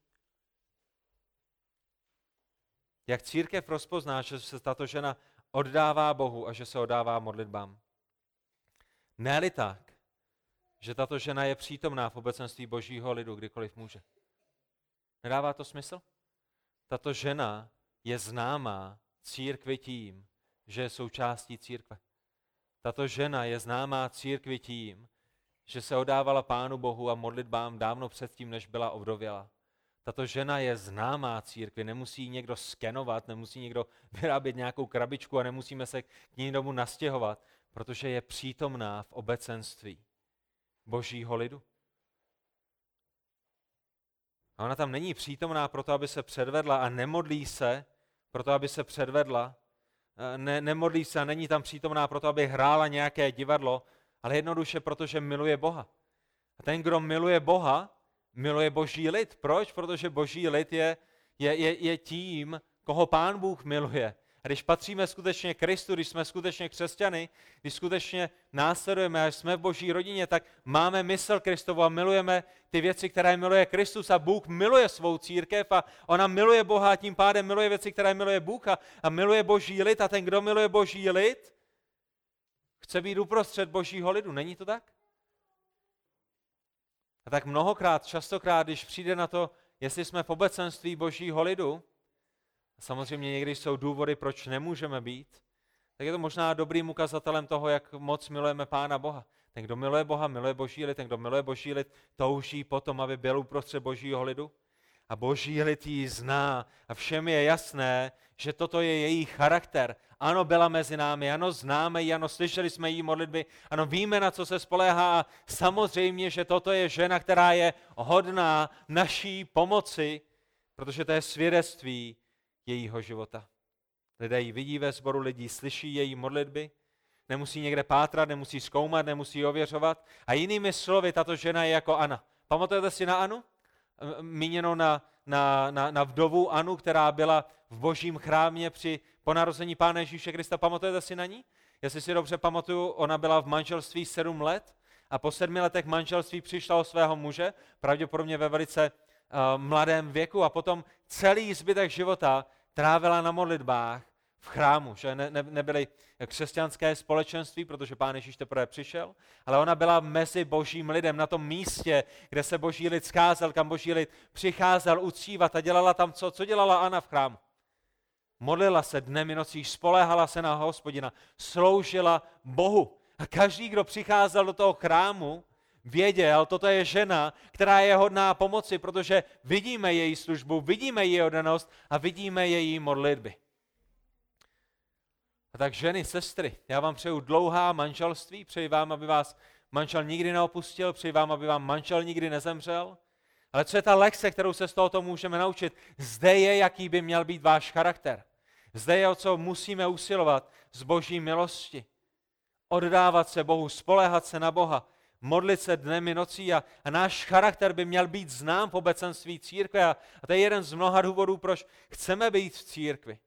Jak církev rozpozná, že se tato žena oddává Bohu a že se oddává modlitbám? ne tak, že tato žena je přítomná v obecenství božího lidu, kdykoliv může. Nedává to smysl? Tato žena je známá církvi tím, že je součástí církve. Tato žena je známá církvi tím, že se odávala Pánu Bohu a modlitbám dávno předtím, než byla ovdověla. Tato žena je známá církvi, nemusí někdo skenovat, nemusí někdo vyrábět nějakou krabičku a nemusíme se k ní domů nastěhovat, protože je přítomná v obecenství božího lidu. A ona tam není přítomná proto, aby se předvedla a nemodlí se proto, aby se předvedla, eh, ne, nemodlí se a není tam přítomná proto, aby hrála nějaké divadlo, ale jednoduše proto, že miluje Boha. A ten, kdo miluje Boha, miluje boží lid. Proč? Protože boží lid je, je, je, je tím, koho pán Bůh miluje. A když patříme skutečně Kristu, když jsme skutečně křesťany, když skutečně následujeme a jsme v boží rodině, tak máme mysl Kristovu a milujeme ty věci, které miluje Kristus a Bůh miluje svou církev a ona miluje Boha a tím pádem miluje věci, které miluje Bůh a, a miluje boží lid a ten, kdo miluje boží lid, chce být uprostřed božího lidu. Není to tak? A tak mnohokrát, častokrát, když přijde na to, jestli jsme v obecenství božího lidu, samozřejmě někdy jsou důvody, proč nemůžeme být, tak je to možná dobrým ukazatelem toho, jak moc milujeme Pána Boha. Ten, kdo miluje Boha, miluje Boží lid, ten, kdo miluje Boží lid, touží potom, aby byl uprostřed Božího lidu. A Boží lid ji zná. A všem je jasné, že toto je její charakter. Ano, byla mezi námi, ano, známe ji, ano, slyšeli jsme jí modlitby, ano, víme, na co se spoléhá. A samozřejmě, že toto je žena, která je hodná naší pomoci, protože to je svědectví jejího života. Lidé ji vidí ve sboru lidí, slyší její modlitby, nemusí někde pátrat, nemusí zkoumat, nemusí ověřovat. A jinými slovy, tato žena je jako Ana. Pamatujete si na Anu? Míněno na, na, na, na vdovu Anu, která byla v božím chrámě při ponarození Pána Ježíše Krista. Pamatujete si na ní? Jestli si dobře pamatuju, ona byla v manželství sedm let a po sedmi letech manželství přišla o svého muže, pravděpodobně ve velice uh, mladém věku a potom celý zbytek života trávila na modlitbách v chrámu, že ne, ne, nebyly křesťanské společenství, protože Pán Ježíš teprve přišel, ale ona byla mezi božím lidem, na tom místě, kde se boží lid scházel, kam boží lid přicházel uctívat a dělala tam co? Co dělala Ana v chrámu? Modlila se dnem i nocí, spoléhala se na hospodina, sloužila Bohu. A každý, kdo přicházel do toho chrámu, věděl, toto je žena, která je hodná pomoci, protože vidíme její službu, vidíme její odanost a vidíme její modlitby. A tak ženy, sestry, já vám přeju dlouhá manželství, přeji vám, aby vás manžel nikdy neopustil, přeji vám, aby vám manžel nikdy nezemřel. Ale co je ta lekce, kterou se z tohoto můžeme naučit? Zde je, jaký by měl být váš charakter. Zde je, o co musíme usilovat z boží milosti. Oddávat se Bohu, spoléhat se na Boha, modlit se dnem i nocí a, a náš charakter by měl být znám v obecenství církve a, a to je jeden z mnoha důvodů, proč chceme být v církvi.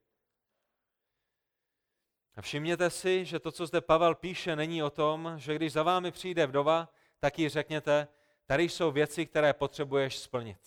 A všimněte si, že to, co zde Pavel píše, není o tom, že když za vámi přijde vdova, tak jí řekněte, tady jsou věci, které potřebuješ splnit.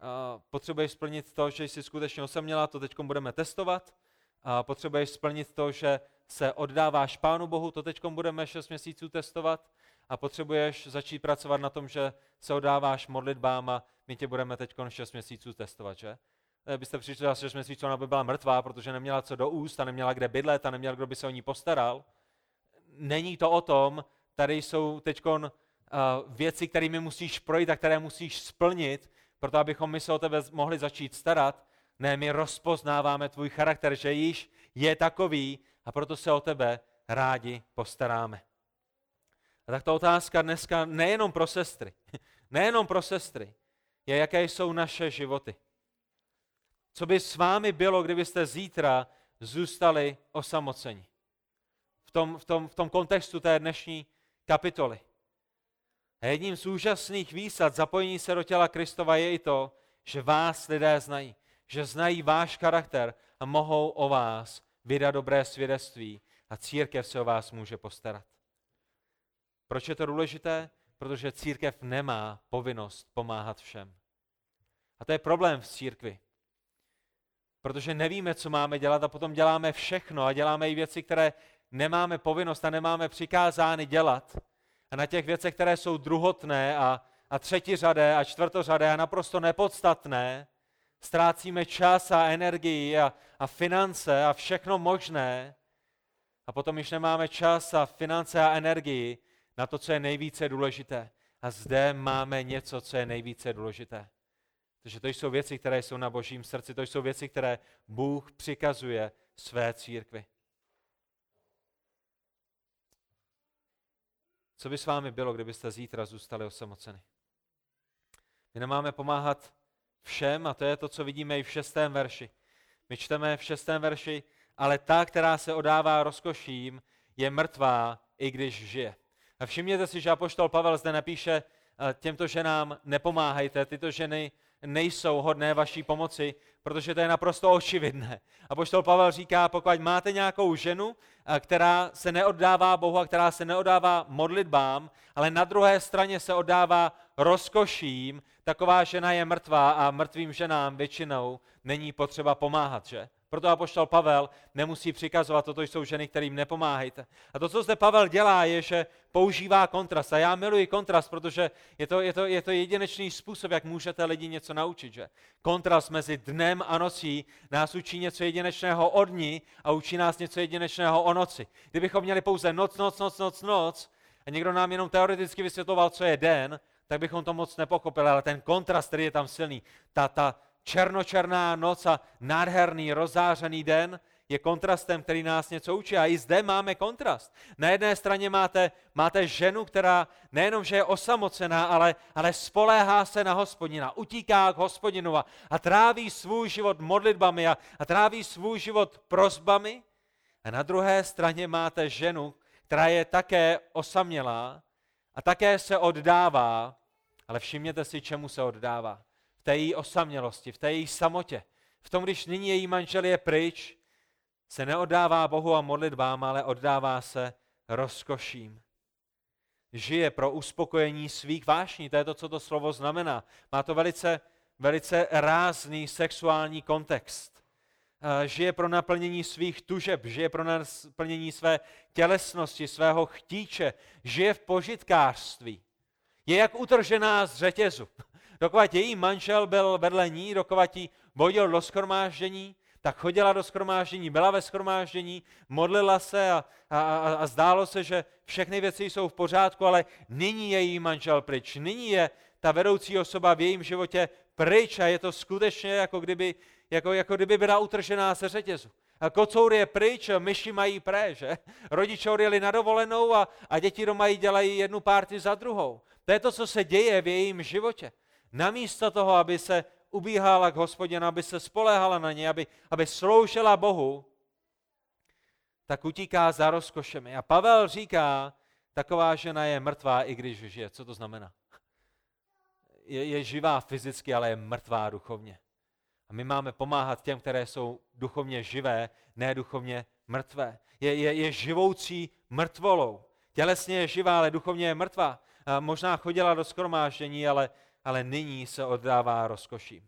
A potřebuješ splnit to, že jsi skutečně osaměla, to teď budeme testovat. A potřebuješ splnit to, že se oddáváš Pánu Bohu, to teď budeme 6 měsíců testovat a potřebuješ začít pracovat na tom, že se oddáváš modlitbám a my tě budeme teď 6 měsíců testovat, že? Eh, byste přišli za 6 měsíců, ona by byla mrtvá, protože neměla co do úst a neměla kde bydlet a neměla, kdo by se o ní postaral. Není to o tom, tady jsou teď uh, věci, kterými musíš projít a které musíš splnit, proto abychom my se o tebe mohli začít starat. Ne, my rozpoznáváme tvůj charakter, že již je takový a proto se o tebe rádi postaráme. A tak ta otázka dneska nejenom pro sestry, nejenom pro sestry, je, jaké jsou naše životy. Co by s vámi bylo, kdybyste zítra zůstali osamoceni? V tom, v tom, v tom kontextu té dnešní kapitoly. A jedním z úžasných výsad zapojení se do těla Kristova je i to, že vás lidé znají, že znají váš charakter a mohou o vás vydat dobré svědectví a církev se o vás může postarat. Proč je to důležité? Protože církev nemá povinnost pomáhat všem. A to je problém v církvi. Protože nevíme, co máme dělat a potom děláme všechno a děláme i věci, které nemáme povinnost a nemáme přikázány dělat. A na těch věcech, které jsou druhotné a, a třetiřadé a čtvrtořadé a naprosto nepodstatné, ztrácíme čas a energii a, a finance a všechno možné. A potom již nemáme čas a finance a energii na to, co je nejvíce důležité. A zde máme něco, co je nejvíce důležité. Takže to jsou věci, které jsou na božím srdci, to jsou věci, které Bůh přikazuje své církvi. Co by s vámi bylo, kdybyste zítra zůstali osamoceni? My nemáme pomáhat všem a to je to, co vidíme i v šestém verši. My čteme v šestém verši, ale ta, která se odává rozkoším, je mrtvá, i když žije. A všimněte si, že apoštol Pavel zde napíše eh, těmto ženám, nepomáhejte, tyto ženy nejsou hodné vaší pomoci, protože to je naprosto očividné. A poštol Pavel říká, pokud máte nějakou ženu, eh, která se neoddává Bohu a která se neoddává modlitbám, ale na druhé straně se oddává rozkoším, taková žena je mrtvá a mrtvým ženám většinou není potřeba pomáhat, že? Proto apoštol Pavel nemusí přikazovat, toto jsou ženy, kterým nepomáhejte. A to, co zde Pavel dělá, je, že používá kontrast. A já miluji kontrast, protože je to, je to, je to jedinečný způsob, jak můžete lidi něco naučit. Že? Kontrast mezi dnem a nocí nás učí něco jedinečného od dní a učí nás něco jedinečného o noci. Kdybychom měli pouze noc, noc, noc, noc, noc a někdo nám jenom teoreticky vysvětloval, co je den, tak bychom to moc nepochopili, ale ten kontrast, který je tam silný, ta, ta, černočerná noc a nádherný rozářený den je kontrastem, který nás něco učí. A i zde máme kontrast. Na jedné straně máte, máte ženu, která nejenom, že je osamocená, ale, ale spoléhá se na hospodina, utíká k hospodinu a, a tráví svůj život modlitbami a, a tráví svůj život prozbami. A na druhé straně máte ženu, která je také osamělá a také se oddává, ale všimněte si, čemu se oddává v té její osamělosti, v té její samotě, v tom, když nyní její manžel je pryč, se neoddává Bohu a modlitbám, ale oddává se rozkoším. Žije pro uspokojení svých vášní, to je to, co to slovo znamená. Má to velice, velice rázný sexuální kontext. Eh, žije pro naplnění svých tužeb, žije pro naplnění své tělesnosti, svého chtíče, žije v požitkářství. Je jak utržená z řetězu. Dokud její manžel byl vedle ní, dokud ji vodil do schromáždění, tak chodila do schromáždění, byla ve schromáždění, modlila se a, a, a zdálo se, že všechny věci jsou v pořádku, ale nyní je její manžel pryč. Nyní je ta vedoucí osoba v jejím životě pryč a je to skutečně jako kdyby, jako, jako kdyby byla utržená se řetězu. A kocour je pryč, myši mají pré, že? Rodiče odjeli na dovolenou a, a děti doma jí dělají jednu párty za druhou. To je to, co se děje v jejím životě. Namísto toho, aby se ubíhala k hospodinu, aby se spolehala na něj, aby, aby sloužila Bohu, tak utíká za rozkošemi. A Pavel říká, taková žena je mrtvá, i když žije. Co to znamená? Je, je živá fyzicky, ale je mrtvá duchovně. A my máme pomáhat těm, které jsou duchovně živé, ne duchovně mrtvé. Je, je, je živoucí mrtvolou. Tělesně je živá, ale duchovně je mrtvá. A možná chodila do skromáždění, ale ale nyní se oddává rozkoší.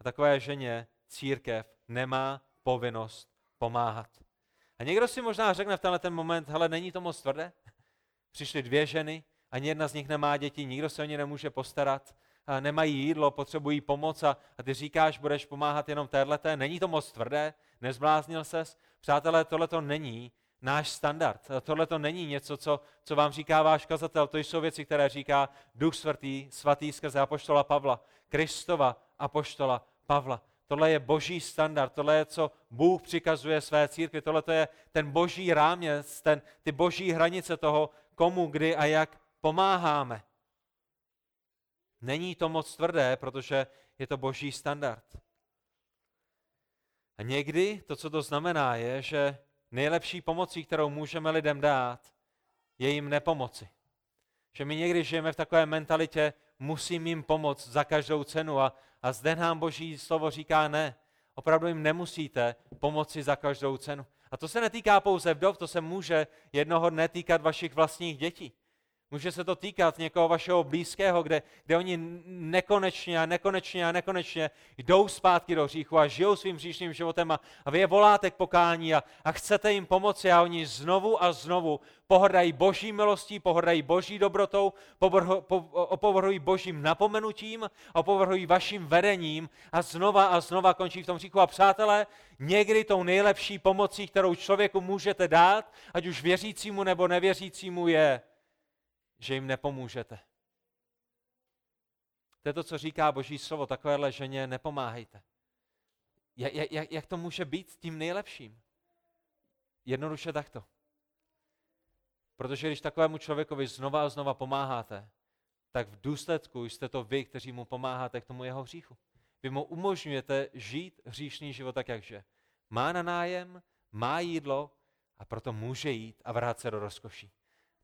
A takové ženě církev nemá povinnost pomáhat. A někdo si možná řekne v tenhle ten moment, hele, není to moc tvrdé? Přišly dvě ženy, ani jedna z nich nemá děti, nikdo se o ně nemůže postarat, a nemají jídlo, potřebují pomoc a, a ty říkáš, budeš pomáhat jenom téhleté. Není to moc tvrdé? Nezbláznil ses? Přátelé, tohle to není náš standard. Tohle to není něco, co, co vám říká váš kazatel. To jsou věci, které říká Duch svatý, svatý skrze apoštola Pavla, Kristova apoštola Pavla. Tohle je boží standard, tohle je, co Bůh přikazuje své církvi, tohle to je ten boží ráměc, ten, ty boží hranice toho, komu, kdy a jak pomáháme. Není to moc tvrdé, protože je to boží standard. A někdy to, co to znamená, je, že nejlepší pomocí, kterou můžeme lidem dát, je jim nepomoci. Že my někdy žijeme v takové mentalitě, musím jim pomoct za každou cenu a, a zde nám Boží slovo říká ne. Opravdu jim nemusíte pomoci za každou cenu. A to se netýká pouze vdov, to se může jednoho dne týkat vašich vlastních dětí. Může se to týkat někoho vašeho blízkého, kde, kde oni nekonečně a nekonečně a nekonečně jdou zpátky do hříchu a žijou svým hříšným životem a, a vy je voláte k pokání a, a chcete jim pomoci a oni znovu a znovu pohrdají boží milostí, pohrdají boží dobrotou, opovrhují božím napomenutím, opovrhují vaším vedením a znova a znova končí v tom hříchu. A přátelé, někdy tou nejlepší pomocí, kterou člověku můžete dát, ať už věřícímu nebo nevěřícímu, je že jim nepomůžete. To je to, co říká Boží slovo, takovéhle ženě nepomáhejte. Jak, jak, jak to může být tím nejlepším? Jednoduše takto. Protože když takovému člověkovi znova a znova pomáháte, tak v důsledku jste to vy, kteří mu pomáháte k tomu jeho hříchu. Vy mu umožňujete žít hříšný život tak, jakže. Má na nájem, má jídlo a proto může jít a vrát se do rozkoší.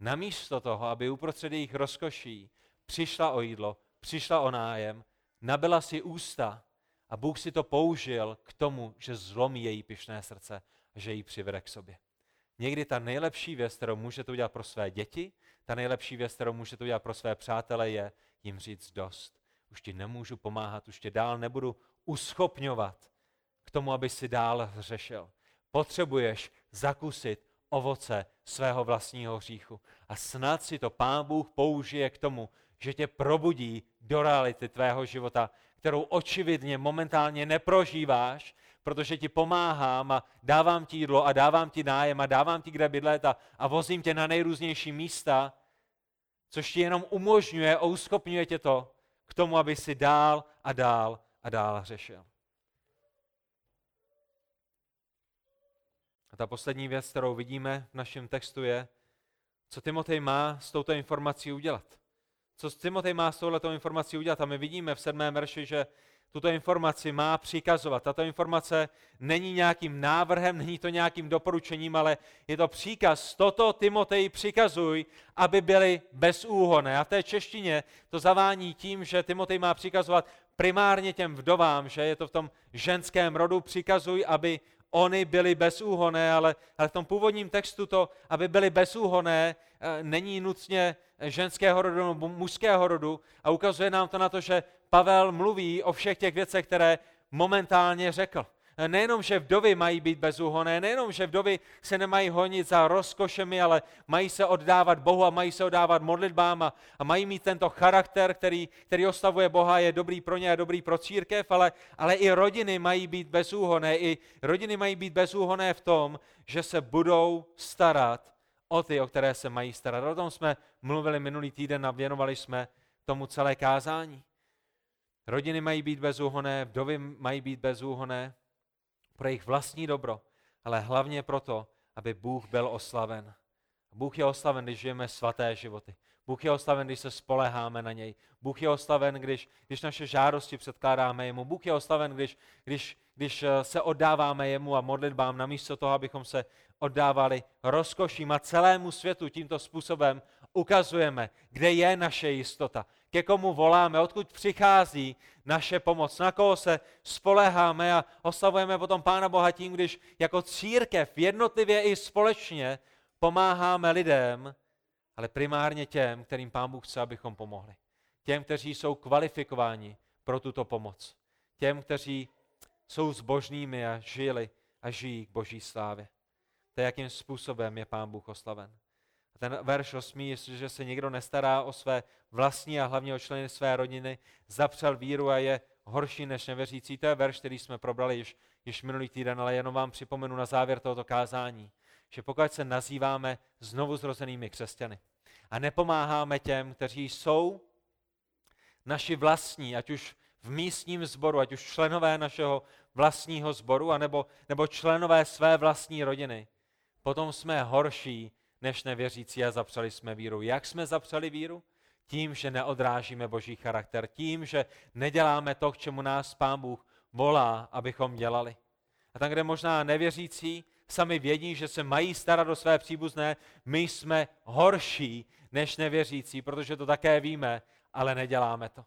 Namísto toho, aby uprostřed jejich rozkoší přišla o jídlo, přišla o nájem, nabila si ústa a Bůh si to použil k tomu, že zlomí její pyšné srdce a že ji přivede k sobě. Někdy ta nejlepší věc, kterou můžete udělat pro své děti, ta nejlepší věc, kterou můžete udělat pro své přátele, je jim říct dost. Už ti nemůžu pomáhat, už tě dál nebudu uschopňovat k tomu, aby si dál řešil. Potřebuješ zakusit ovoce svého vlastního hříchu. A snad si to Pán Bůh použije k tomu, že tě probudí do reality tvého života, kterou očividně momentálně neprožíváš, protože ti pomáhám a dávám ti jídlo a dávám ti nájem a dávám ti kde bydlet a, a vozím tě na nejrůznější místa, což ti jenom umožňuje a uskopňuje tě to k tomu, aby si dál a dál a dál řešil. A ta poslední věc, kterou vidíme v našem textu je, co Timotej má s touto informací udělat. Co Timotej má s touto informací udělat? A my vidíme v sedmém verši, že tuto informaci má přikazovat. Tato informace není nějakým návrhem, není to nějakým doporučením, ale je to příkaz. Toto Timotej přikazuj, aby byli bezúhonné. A v té češtině to zavání tím, že Timotej má přikazovat primárně těm vdovám, že je to v tom ženském rodu, přikazuj, aby oni byli bezúhoné, ale, ale v tom původním textu to, aby byli bezúhoné, eh, není nutně ženského rodu nebo mužského rodu a ukazuje nám to na to, že Pavel mluví o všech těch věcech, které momentálně řekl. Nejenom, že vdovy mají být bezúhoné, nejenom, že vdovy se nemají honit za rozkošemi, ale mají se oddávat Bohu a mají se oddávat modlitbám a, a mají mít tento charakter, který, který ostavuje Boha, je dobrý pro ně a dobrý pro církev, ale, ale i rodiny mají být bezúhoné. I rodiny mají být bezúhoné v tom, že se budou starat o ty, o které se mají starat. O tom jsme mluvili minulý týden a věnovali jsme tomu celé kázání. Rodiny mají být bezúhoné, vdovy mají být bezúhoné, pro jejich vlastní dobro, ale hlavně proto, aby Bůh byl oslaven. Bůh je oslaven, když žijeme svaté životy. Bůh je oslaven, když se spoleháme na něj. Bůh je oslaven, když, když naše žádosti předkládáme jemu. Bůh je oslaven, když, když, když eh, se oddáváme jemu a modlitbám, namísto toho, abychom se oddávali rozkoším a celému světu tímto způsobem ukazujeme, kde je naše jistota, ke komu voláme, odkud přichází naše pomoc, na koho se spoleháme a oslavujeme potom Pána Boha tím, když jako církev jednotlivě i společně pomáháme lidem, ale primárně těm, kterým Pán Bůh chce, abychom pomohli. Těm, kteří jsou kvalifikováni pro tuto pomoc. Těm, kteří jsou zbožnými a žili a žijí k boží slávě. To je, jakým způsobem je Pán Bůh oslaven ten verš 8, jestliže se někdo nestará o své vlastní a hlavně o členy své rodiny, zapřel víru a je horší než nevěřící. To je verš, který jsme probrali již, již minulý týden, ale jenom vám připomenu na závěr tohoto kázání, že pokud se nazýváme znovu zrozenými křesťany a nepomáháme těm, kteří jsou naši vlastní, ať už v místním sboru, ať už členové našeho vlastního sboru, anebo, nebo členové své vlastní rodiny, potom jsme horší než nevěřící a zapřeli jsme víru. Jak jsme zapřeli víru? Tím, že neodrážíme boží charakter, tím, že neděláme to, k čemu nás Pán Bůh volá, abychom dělali. A tam, kde možná nevěřící sami vědí, že se mají starat o své příbuzné, my jsme horší než nevěřící, protože to také víme, ale neděláme to.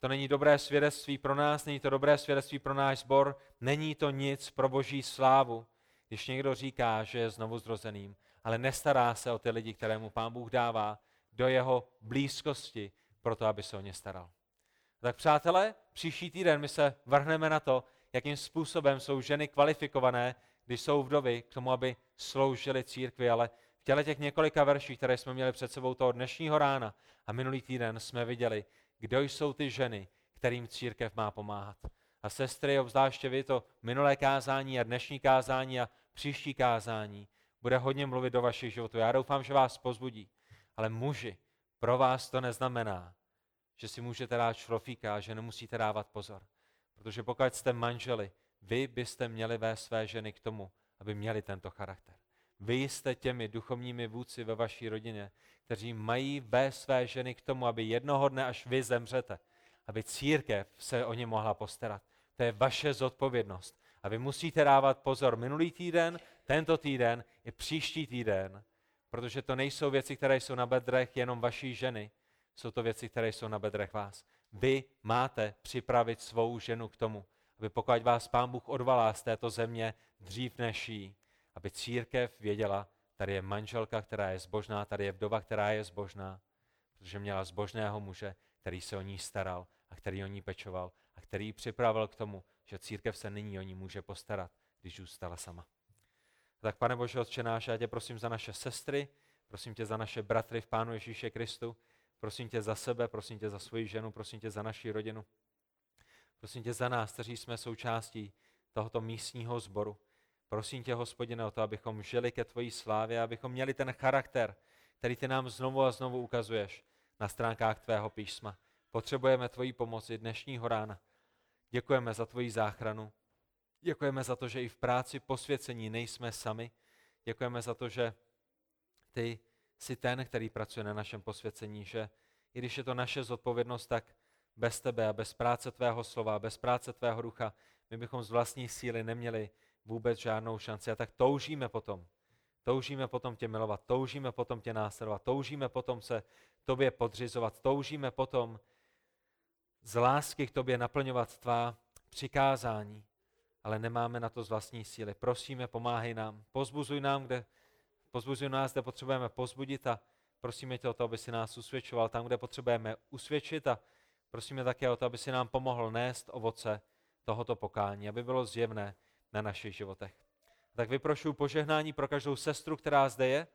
To není dobré svědectví pro nás, není to dobré svědectví pro náš sbor, není to nic pro boží slávu, když někdo říká, že je znovu zrozeným, ale nestará se o ty lidi, kterému pán Bůh dává do jeho blízkosti, proto aby se o ně staral. Tak přátelé, příští týden my se vrhneme na to, jakým způsobem jsou ženy kvalifikované, když jsou vdovy, k tomu, aby sloužily církvi, ale v těle těch několika verší, které jsme měli před sebou toho dnešního rána a minulý týden jsme viděli, kdo jsou ty ženy, kterým církev má pomáhat. A sestry, obzvláště vy, to minulé kázání a dnešní kázání a příští kázání bude hodně mluvit do vašich životů. Já doufám, že vás pozbudí. Ale muži, pro vás to neznamená, že si můžete dát šrofíka že nemusíte dávat pozor. Protože pokud jste manželi, vy byste měli vést své ženy k tomu, aby měli tento charakter. Vy jste těmi duchovními vůdci ve vaší rodině, kteří mají vést své ženy k tomu, aby jednoho dne, až vy zemřete, aby církev se o ně mohla postarat. To je vaše zodpovědnost. A vy musíte dávat pozor minulý týden, tento týden i příští týden, protože to nejsou věci, které jsou na bedrech jenom vaší ženy, jsou to věci, které jsou na bedrech vás. Vy máte připravit svou ženu k tomu, aby pokud vás Pán Bůh odvalá z této země dřív než jí, aby církev věděla, tady je manželka, která je zbožná, tady je vdova, která je zbožná, protože měla zbožného muže, který se o ní staral a který o ní pečoval a který ji připravil k tomu, že církev se nyní o ní může postarat, když zůstala sama. Tak pane Bože, Otče náš, já tě prosím za naše sestry, prosím tě za naše bratry v Pánu Ježíše Kristu, prosím tě za sebe, prosím tě za svoji ženu, prosím tě za naši rodinu. Prosím tě za nás, kteří jsme součástí tohoto místního sboru. Prosím tě, hospodine, o to, abychom žili ke tvojí slávě, abychom měli ten charakter, který ty nám znovu a znovu ukazuješ na stránkách tvého písma. Potřebujeme tvoji pomoci dnešního rána. Děkujeme za tvoji záchranu. Děkujeme za to, že i v práci posvěcení nejsme sami. Děkujeme za to, že ty jsi ten, který pracuje na našem posvěcení, že i když je to naše zodpovědnost, tak bez tebe a bez práce tvého slova, bez práce tvého ducha, my bychom z vlastní síly neměli vůbec žádnou šanci. A tak toužíme potom. Toužíme potom tě milovat, toužíme potom tě následovat, toužíme potom se tobě podřizovat, toužíme potom z lásky k tobě naplňovat tvá přikázání, ale nemáme na to z vlastní síly. Prosíme, pomáhej nám, pozbuzuj nám, kde, pozbuzuj nás, kde potřebujeme pozbudit a prosíme tě o to, aby si nás usvědčoval tam, kde potřebujeme usvědčit a prosíme také o to, aby si nám pomohl nést ovoce tohoto pokání, aby bylo zjevné na našich životech. Tak vyprošuji požehnání pro každou sestru, která zde je.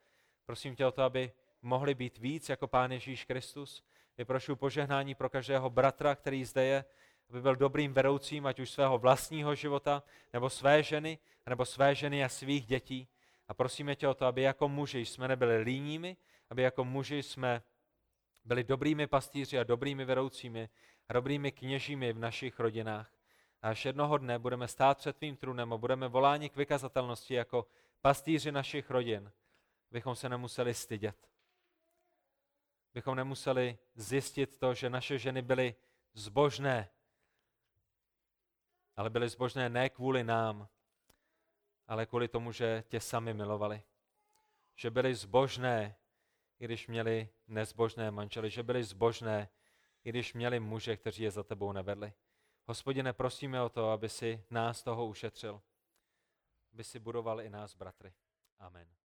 Prosím tě o to, aby mohli být víc jako Pán Ježíš Kristus. Vyprošuji požehnání pro každého bratra, který zde je, aby byl dobrým vedoucím, ať už svého vlastního života, nebo své ženy, nebo své ženy a svých dětí. A prosíme tě o to, aby jako muži jsme nebyli líními, aby jako muži jsme byli dobrými pastýři a dobrými vedoucími a dobrými kněžími v našich rodinách. A až jednoho dne budeme stát před tvým trůnem a budeme voláni k vykazatelnosti jako pastýři našich rodin, bychom se nemuseli stydět. Bychom nemuseli zjistit to, že naše ženy byly zbožné, ale byly zbožné ne kvůli nám, ale kvůli tomu, že tě sami milovali. Že byly zbožné, i když měli nezbožné manžely, že byly zbožné, i když měli muže, kteří je za tebou nevedli. Hospodine, prosíme o to, aby si nás toho ušetřil, aby si budoval i nás, bratry. Amen.